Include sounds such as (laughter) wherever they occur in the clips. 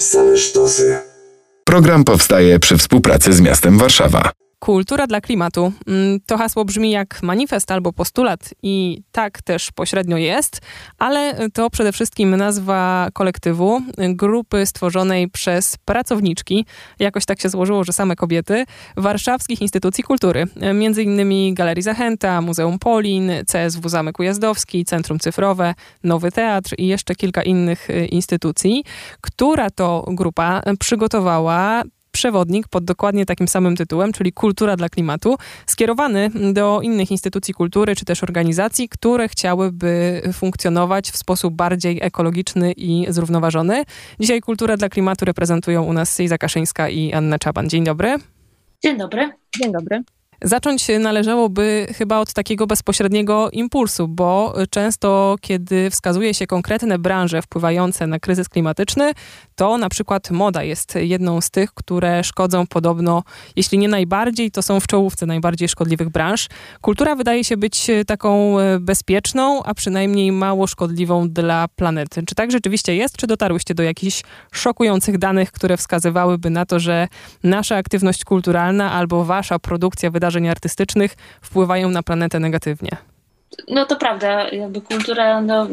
Same sztosy. Program powstaje przy współpracy z miastem Warszawa. Kultura dla klimatu. Mm, to hasło brzmi jak manifest albo postulat i tak też pośrednio jest, ale to przede wszystkim nazwa kolektywu, grupy stworzonej przez pracowniczki, jakoś tak się złożyło, że same kobiety, warszawskich instytucji kultury, między innymi Galerii Zachęta, Muzeum Polin, CSW Zamek Ujazdowski, Centrum Cyfrowe, Nowy Teatr i jeszcze kilka innych y, instytucji, która to grupa przygotowała przewodnik pod dokładnie takim samym tytułem, czyli Kultura dla klimatu, skierowany do innych instytucji kultury czy też organizacji, które chciałyby funkcjonować w sposób bardziej ekologiczny i zrównoważony. Dzisiaj Kultura dla klimatu reprezentują u nas Sejza Kaszyńska i Anna Czaban. Dzień dobry. Dzień dobry. Dzień dobry. Zacząć należałoby chyba od takiego bezpośredniego impulsu, bo często, kiedy wskazuje się konkretne branże wpływające na kryzys klimatyczny, to na przykład moda jest jedną z tych, które szkodzą podobno, jeśli nie najbardziej, to są w czołówce najbardziej szkodliwych branż. Kultura wydaje się być taką bezpieczną, a przynajmniej mało szkodliwą dla planety. Czy tak rzeczywiście jest? Czy dotarłyście do jakichś szokujących danych, które wskazywałyby na to, że nasza aktywność kulturalna albo wasza produkcja wydarzeń wydarzeń artystycznych wpływają na planetę negatywnie. No to prawda, jakby kultura no,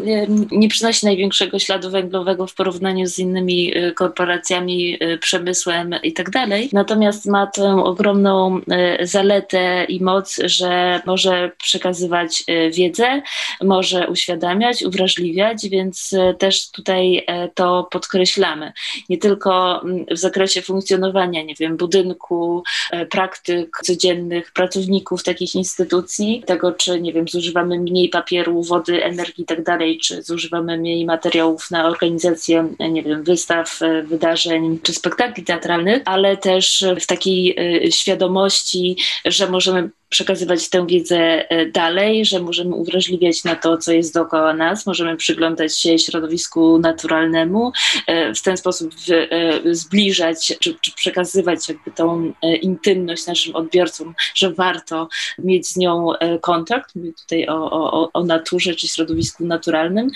nie, przynosi największego śladu węglowego w porównaniu z innymi y, korporacjami, y, przemysłem i tak dalej. Natomiast ma tę ogromną y, zaletę i moc, że może przekazywać wiedzę, może uświadamiać, uwrażliwiać, więc też tutaj to podkreślamy. Nie tylko mm, w zakresie funkcjonowania, nie wiem, budynku, praktyk codziennych, pracowników takich instytucji, tego czy, nie wiem, zużywamy zużywamy mniej papieru, wody, energii i tak czy zużywamy mniej materiałów na organizację, nie wiem, wystaw, e, wydarzeń czy spektakli teatralnych, ale też w takiej e, świadomości, że możemy przekazywać tę wiedzę e, dalej, że możemy uwrażliwiać na to, co jest dookoła nas, możemy przyglądać się środowisku naturalnemu, e, w ten sposób e, zbliżać czy, czy przekazywać jakby tą intymność naszym odbiorcom, że warto mieć z nią kontakt, mówię tutaj o, o, o naturze czy środowisku naturalnym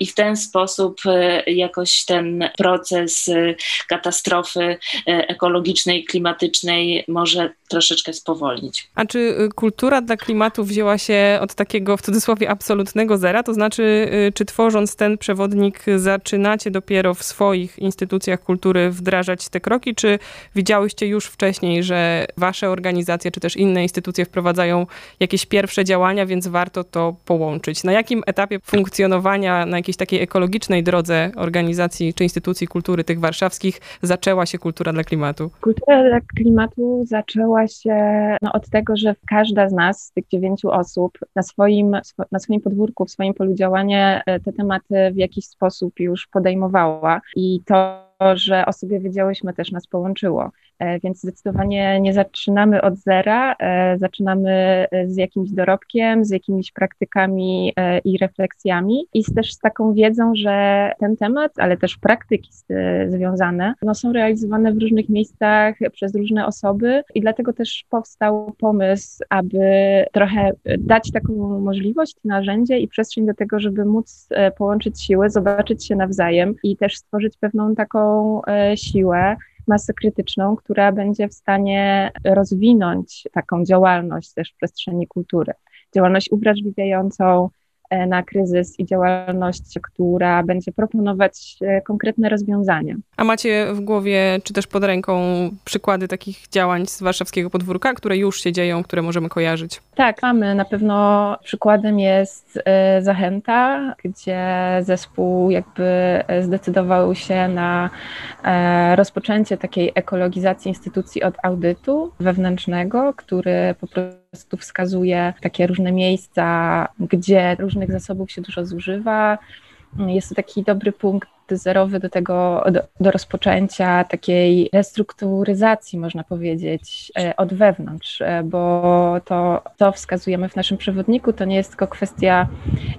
i w ten sposób jakoś ten proces katastrofy ekologicznej, klimatycznej może troszeczkę spowolnić. A czy kultura dla klimatu wzięła się od takiego w cudzysłowie absolutnego zera? To znaczy, y, czy tworząc ten przewodnik zaczynacie dopiero w swoich instytucjach kultury wdrażać te kroki, czy widziałyście już wcześniej, że wasze organizacje, czy też inne instytucje wprowadzają jakieś pierwsze działania, więc warto to połączyć? Na jakim etapie funkcjonowania na jakiejś takiej ekologicznej drodze organizacji czy instytucji kultury tych warszawskich zaczęła się kultura dla klimatu? Kultura dla klimatu zaczęła się no, od tego, że każda z nas, z tych dziewięciu osób, na swoim, na swoim podwórku, w swoim polu działania e, te tematy w jakiś sposób już podejmowała. I to, że o sobie wiedziałyśmy, też nas połączyło. E, więc zdecydowanie nie zaczynamy od zera, e, zaczynamy e, z jakimś dorobkiem, z jakimiś praktykami i refleksjami i też z taką wiedzą, że ten temat, ale też praktyki związane, no, są realizowane w różnych miejscach przez różne osoby i dlatego też powstał pomysł, aby trochę dać taką możliwość, narzędzie i przestrzeń do tego, żeby móc połączyć siły, zobaczyć się nawzajem i też stworzyć pewną taką siłę, masę krytyczną, która będzie w stanie rozwinąć taką działalność też w przestrzeni kultury. Działalność uwrażliwiającą, E, na kryzys i działalność, która będzie proponować e, konkretne rozwiązania. A macie w głowie, czy też pod ręką przykłady takich działań z warszawskiego podwórka, które już się dzieją, które możemy kojarzyć? Tak, mamy. Na pewno przykładem jest e, Zachęta, gdzie zespół jakby zdecydował się na rozpoczęcie takiej ekologizacji instytucji od audytu wewnętrznego, który po prostu wskazuje takie różne miejsca, gdzie różnych zasobów się dużo zużywa. Jest to taki dobry punkt zerowy do tego, do, do, rozpoczęcia takiej restrukturyzacji, można powiedzieć, e, od wewnątrz, e, bo to, to wskazujemy w naszym przewodniku, to nie jest tylko kwestia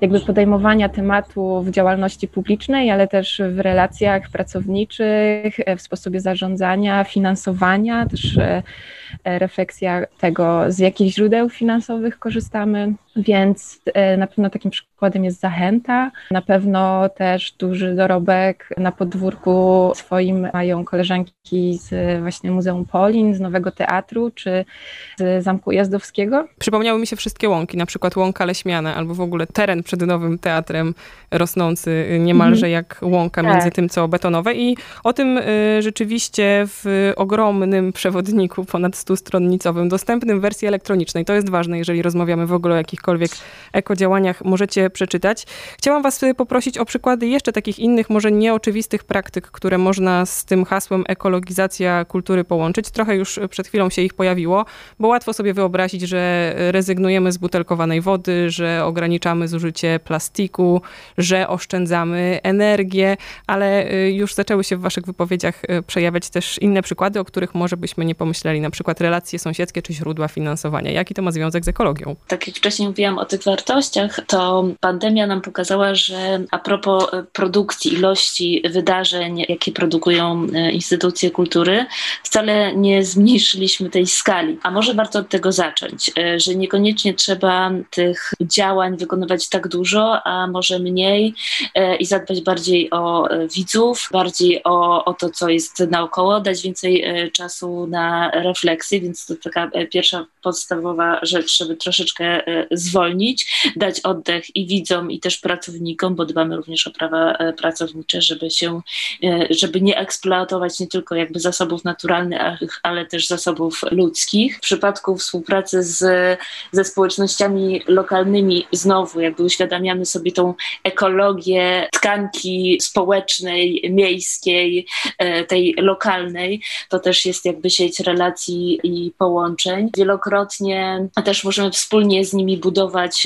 jakby podejmowania tematu w działalności publicznej, ale też w relacjach pracowniczych, e, w sposobie zarządzania, finansowania, też refleksja tego, z jakich źródeł finansowych korzystamy. Więc na pewno takim przykładem jest Zachęta. Na pewno też duży dorobek na podwórku swoim mają koleżanki z właśnie Muzeum Polin, z Nowego Teatru czy z Zamku Jazdowskiego. Przypomniały mi się wszystkie łąki, na przykład łąka Leśmiana albo w ogóle teren przed Nowym Teatrem rosnący niemalże mhm. jak łąka tak. między tym, co betonowe. I o tym y, rzeczywiście w ogromnym przewodniku ponad 100-stronnicowym, dostępnym w wersji elektronicznej, to jest ważne, jeżeli rozmawiamy w ogóle o jakichkolwiek ekodziałaniach, możecie przeczytać. Chciałam was poprosić o przykłady jeszcze takich innych, może nieoczywistych praktyk, które można z tym hasłem ekologizacja kultury połączyć. Trochę już przed chwilą się ich pojawiło, bo łatwo sobie wyobrazić, że rezygnujemy z butelkowanej wody, że ograniczamy zużycie plastiku, że oszczędzamy energię, ale y, już zaczęły się w waszych wypowiedziach y, przejawiać też inne przykłady, o których może byśmy nie pomyśleli, na przykład relacje sąsiedzkie czy źródła finansowania. Jaki to ma związek z ekologią? Tak jak wcześniej mówiłam o tych wartościach, to pandemia nam pokazała, że a propos y, produkcji, ilości wydarzeń, jakie produkują instytucje kultury, wcale nie zmniejszyliśmy tej skali. A może warto od tego zacząć, że niekoniecznie trzeba tych działań wykonywać tak dużo, a może mniej i zadbać bardziej o widzów, bardziej o, o to, co jest naokoło, dać więcej e, czasu na refleksję, więc to taka e, pierwsza podstawowa rzecz, żeby troszeczkę e, zwolnić, dać oddech i widzom, i też pracownikom, bo dbamy również o prawa pracownicze, żeby się, żeby nie eksploatować nie tylko jakby zasobów naturalnych, ale też zasobów ludzkich. W przypadku współpracy z, ze społecznościami lokalnymi, znowu jakby uświadamiamy sobie tą ekologię tkanki społecznej, miejskiej, e, tej lokalnej, to też jest jakby sieć relacji i połączeń. Wielokrotnie też możemy wspólnie z nimi budować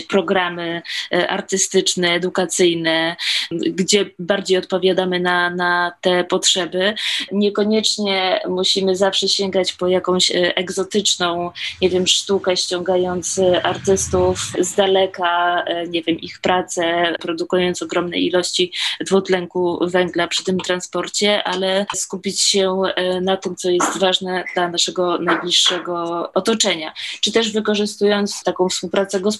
programy e, artystyczne, edukacyjne, gdzie bardziej odpowiadamy na, na te potrzeby. Niekoniecznie musimy zawsze sięgać po jakąś e, egzotyczną, nie wiem, sztukę, ściągając artystów z daleka, nie wiem, ich pracę, produkując ogromne ilości dwutlenku węgla przy tym transporcie, ale skupić się e, na tym, co jest ważne dla naszego najbliższego otoczenia. Czy też wykorzystując taką współpracę gospodarczą,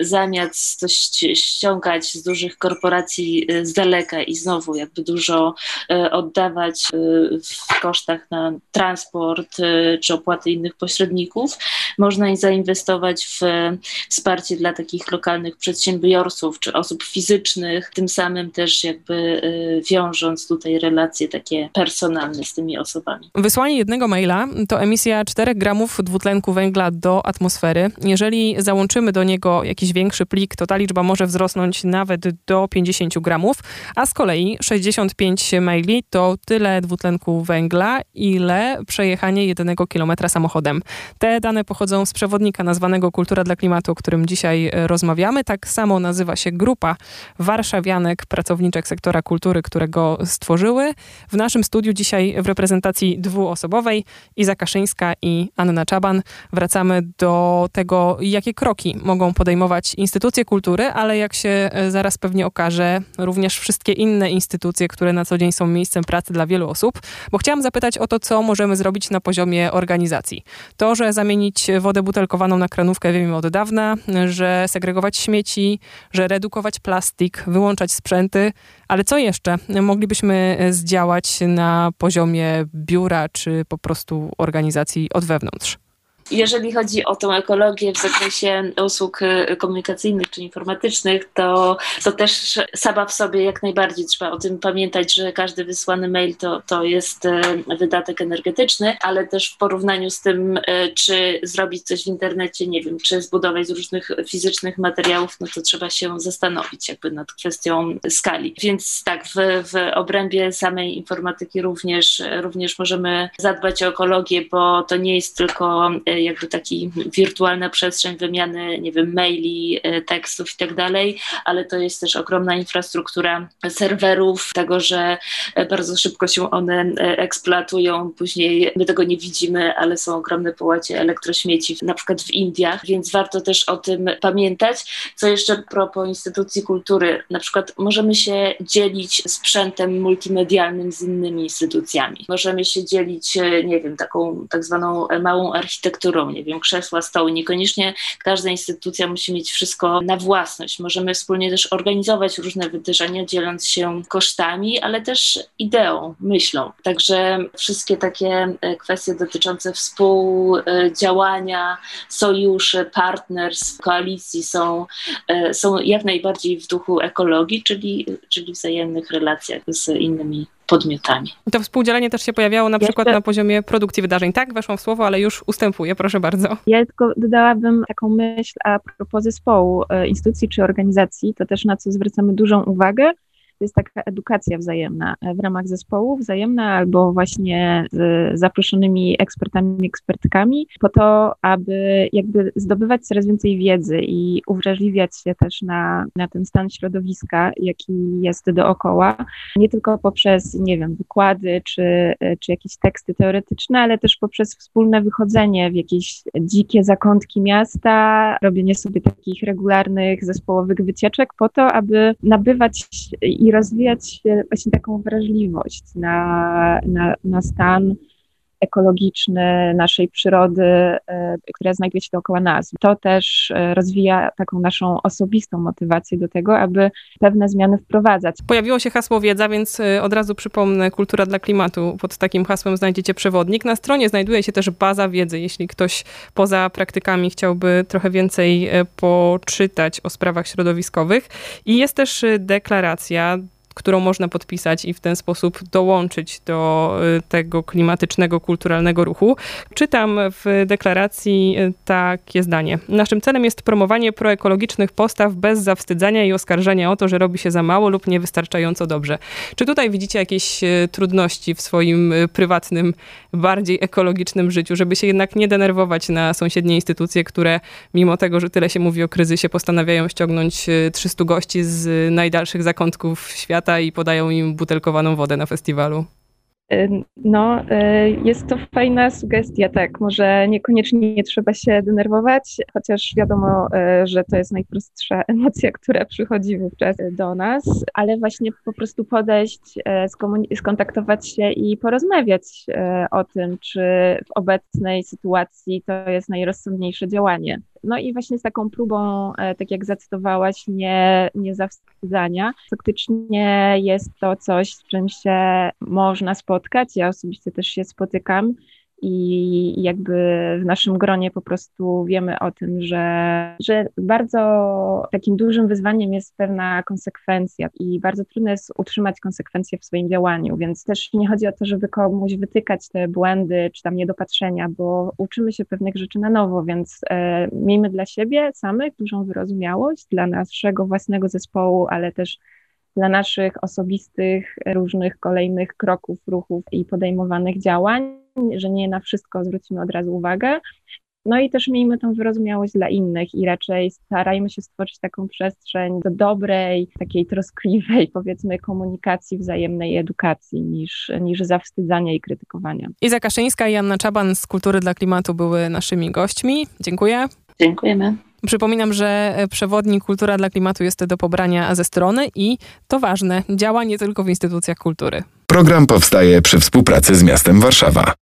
zamiast coś ściągać z dużych korporacji e, z daleka i znowu jakby dużo e, oddawać w kosztach na transport czy opłaty innych pośredników, można zainwestować w wsparcie dla takich lokalnych przedsiębiorców czy osób fizycznych, tym samym też jakby wiążąc tutaj relacje takie personalne z tymi osobami. Wysłanie jednego maila to emisja 4 gramów dwutlenku węgla do atmosfery. Jeżeli załączymy do niego jakiś większy plik, to ta liczba może wzrosnąć nawet do 50 gramów, a z kolei 65 maili to tyle dwutlenku węgla, ile przejechanie jednego kilometra samochodem. Te dane pochodzą z przewodnika nazwanego Kultura dla Klimatu, o którym dzisiaj rozmawiamy. Tak samo nazywa się grupa warszawianek, pracowniczek sektora kultury, którego stworzyły. W naszym studiu dzisiaj w reprezentacji dwuosobowej Iza Kaszyńska i Anna Czaban wracamy do tego, jakie kroki mogą podejmować instytucje kultury, ale jak się e, zaraz pewnie okaże, również wszystkie inne instytucje, które na co dzień są miejscem pracy dla wielu osób, bo chciałam zapytać o to, co możemy zrobić na poziomie organizacji. To, że zamienić wodę butelkowaną na kranówkę wiemy od dawna, że segregować śmieci, że redukować plastik, wyłączać sprzęty, ale co jeszcze moglibyśmy zdziałać na poziomie biura czy po prostu organizacji od wewnątrz? Jeżeli chodzi o tą ekologię w zakresie usług y, komunikacyjnych czy informatycznych, to, to też sama w sobie jak najbardziej trzeba o tym pamiętać, że każdy wysłany mail to, to jest y, wydatek energetyczny, ale też w porównaniu z tym, y, czy zrobić coś w internecie, nie wiem, czy zbudować z różnych fizycznych materiałów, no to trzeba się zastanowić jakby nad kwestią skali. Więc tak, w, w obrębie samej informatyki również, również możemy zadbać o ekologię, bo to nie jest tylko jakby taki wirtualna przestrzeń wymiany, nie wiem, maili, e, tekstów i tak dalej, ale to jest też ogromna infrastruktura serwerów, tego, że e, bardzo szybko się one e, eksploatują, później my tego nie widzimy, ale są ogromne połacie elektrośmieci, na przykład w Indiach, więc warto też o tym pamiętać. Co jeszcze propos instytucji kultury, na przykład możemy się dzielić sprzętem multimedialnym z innymi instytucjami. Możemy się dzielić, nie wiem, taką tak zwaną małą architekturą architekturą, nie wiem, krzesła, stoły. Niekoniecznie każda instytucja musi mieć wszystko na własność. Możemy wspólnie też organizować różne wydarzenia, dzieląc się kosztami, ale też ideą, myślą. Także wszystkie takie e, kwestie dotyczące współdziałania, sojuszy, partners, koalicji są, e, są jak najbardziej w duchu ekologii, czyli, czyli wzajemnych relacjach z innymi podmiotami. To współdzielenie też się pojawiało na przykład na poziomie produkcji wydarzeń. Tak, weszłam w słowo, ale już ustępuję, proszę bardzo. Ja tylko dodałabym taką myśl a propos zespołu, e, instytucji czy organizacji, to też na co zwracamy dużą uwagę, jest taka edukacja wzajemna e, w ramach zespołu, wzajemna albo właśnie z zaproszonymi ekspertami, ekspertkami, po to, aby jakby zdobywać coraz więcej wiedzy i uwrażliwiać się też na, na ten stan środowiska, jaki jest dookoła, nie tylko poprzez, nie wiem, wykłady czy, e, czy jakieś teksty teoretyczne, ale też poprzez wspólne wychodzenie w jakieś dzikie zakątki miasta, robienie sobie takich regularnych zespołowych wycieczek po to, aby nabywać i i rozwijać właśnie taką wrażliwość na, na, na stan ekologiczny naszej przyrody, e, która znajduje się dookoła nas. To też e, rozwija taką naszą osobistą motywację do tego, aby pewne zmiany wprowadzać. Pojawiło się hasło wiedza, więc e, od razu przypomnę Kultura dla klimatu. Pod takim hasłem znajdziecie przewodnik. Na stronie znajduje się też baza wiedzy, jeśli ktoś poza praktykami chciałby trochę więcej poczytać o sprawach środowiskowych. I jest też deklaracja którą można podpisać i w ten sposób dołączyć do y, tego klimatycznego, kulturalnego ruchu. Czytam w deklaracji y, takie zdanie. Naszym celem jest promowanie proekologicznych postaw bez zawstydzania i oskarżania o to, że robi się za mało lub niewystarczająco dobrze. Czy tutaj widzicie jakieś y, trudności w swoim prywatnym, bardziej ekologicznym życiu, żeby się jednak nie denerwować na sąsiednie instytucje, które mimo tego, że tyle się mówi o kryzysie, postanawiają ściągnąć 300 gości z najdalszych zakątków świata, i podają im butelkowaną wodę na festiwalu. No, y, jest to fajna sugestia, tak. Może niekoniecznie nie trzeba się denerwować, chociaż wiadomo, y, że to jest najprostsza (laughs) emocja, która przychodzi wówczas do nas, ale właśnie po prostu podejść, y, skontaktować się i porozmawiać o tym, czy w obecnej sytuacji to jest najrozsądniejsze działanie. No i właśnie z taką próbą, e, tak jak zacytowałaś, nie, nie zawstydzania. Faktycznie jest to coś, z czym się można spotkać. Ja osobiście też się spotykam i jakby w naszym gronie po prostu wiemy o tym, że, że bardzo takim dużym wyzwaniem jest pewna konsekwencja i bardzo trudno jest utrzymać konsekwencje w swoim działaniu, więc też nie chodzi o to, żeby komuś wytykać te błędy czy tam niedopatrzenia, bo uczymy się pewnych rzeczy na nowo, więc e, miejmy dla siebie samych dużą wyrozumiałość, dla naszego własnego zespołu, ale też dla naszych osobistych, różnych kolejnych kroków, ruchów i podejmowanych działań, że nie na wszystko zwrócimy od razu uwagę. No i też miejmy tą wyrozumiałość dla innych i raczej starajmy się stworzyć taką przestrzeń do dobrej, takiej troskliwej, (laughs) powiedzmy, komunikacji, wzajemnej edukacji niż, niż zawstydzania i krytykowania. Iza Kaszyńska i Anna Czaban z Kultury dla Klimatu były naszymi gośćmi. Dziękuję. Dziękujemy. Przypominam, że przewodnik Kultura dla Klimatu jest do pobrania ze strony i to ważne, działa nie tylko w instytucjach kultury. Program powstaje przy współpracy z miastem Warszawa.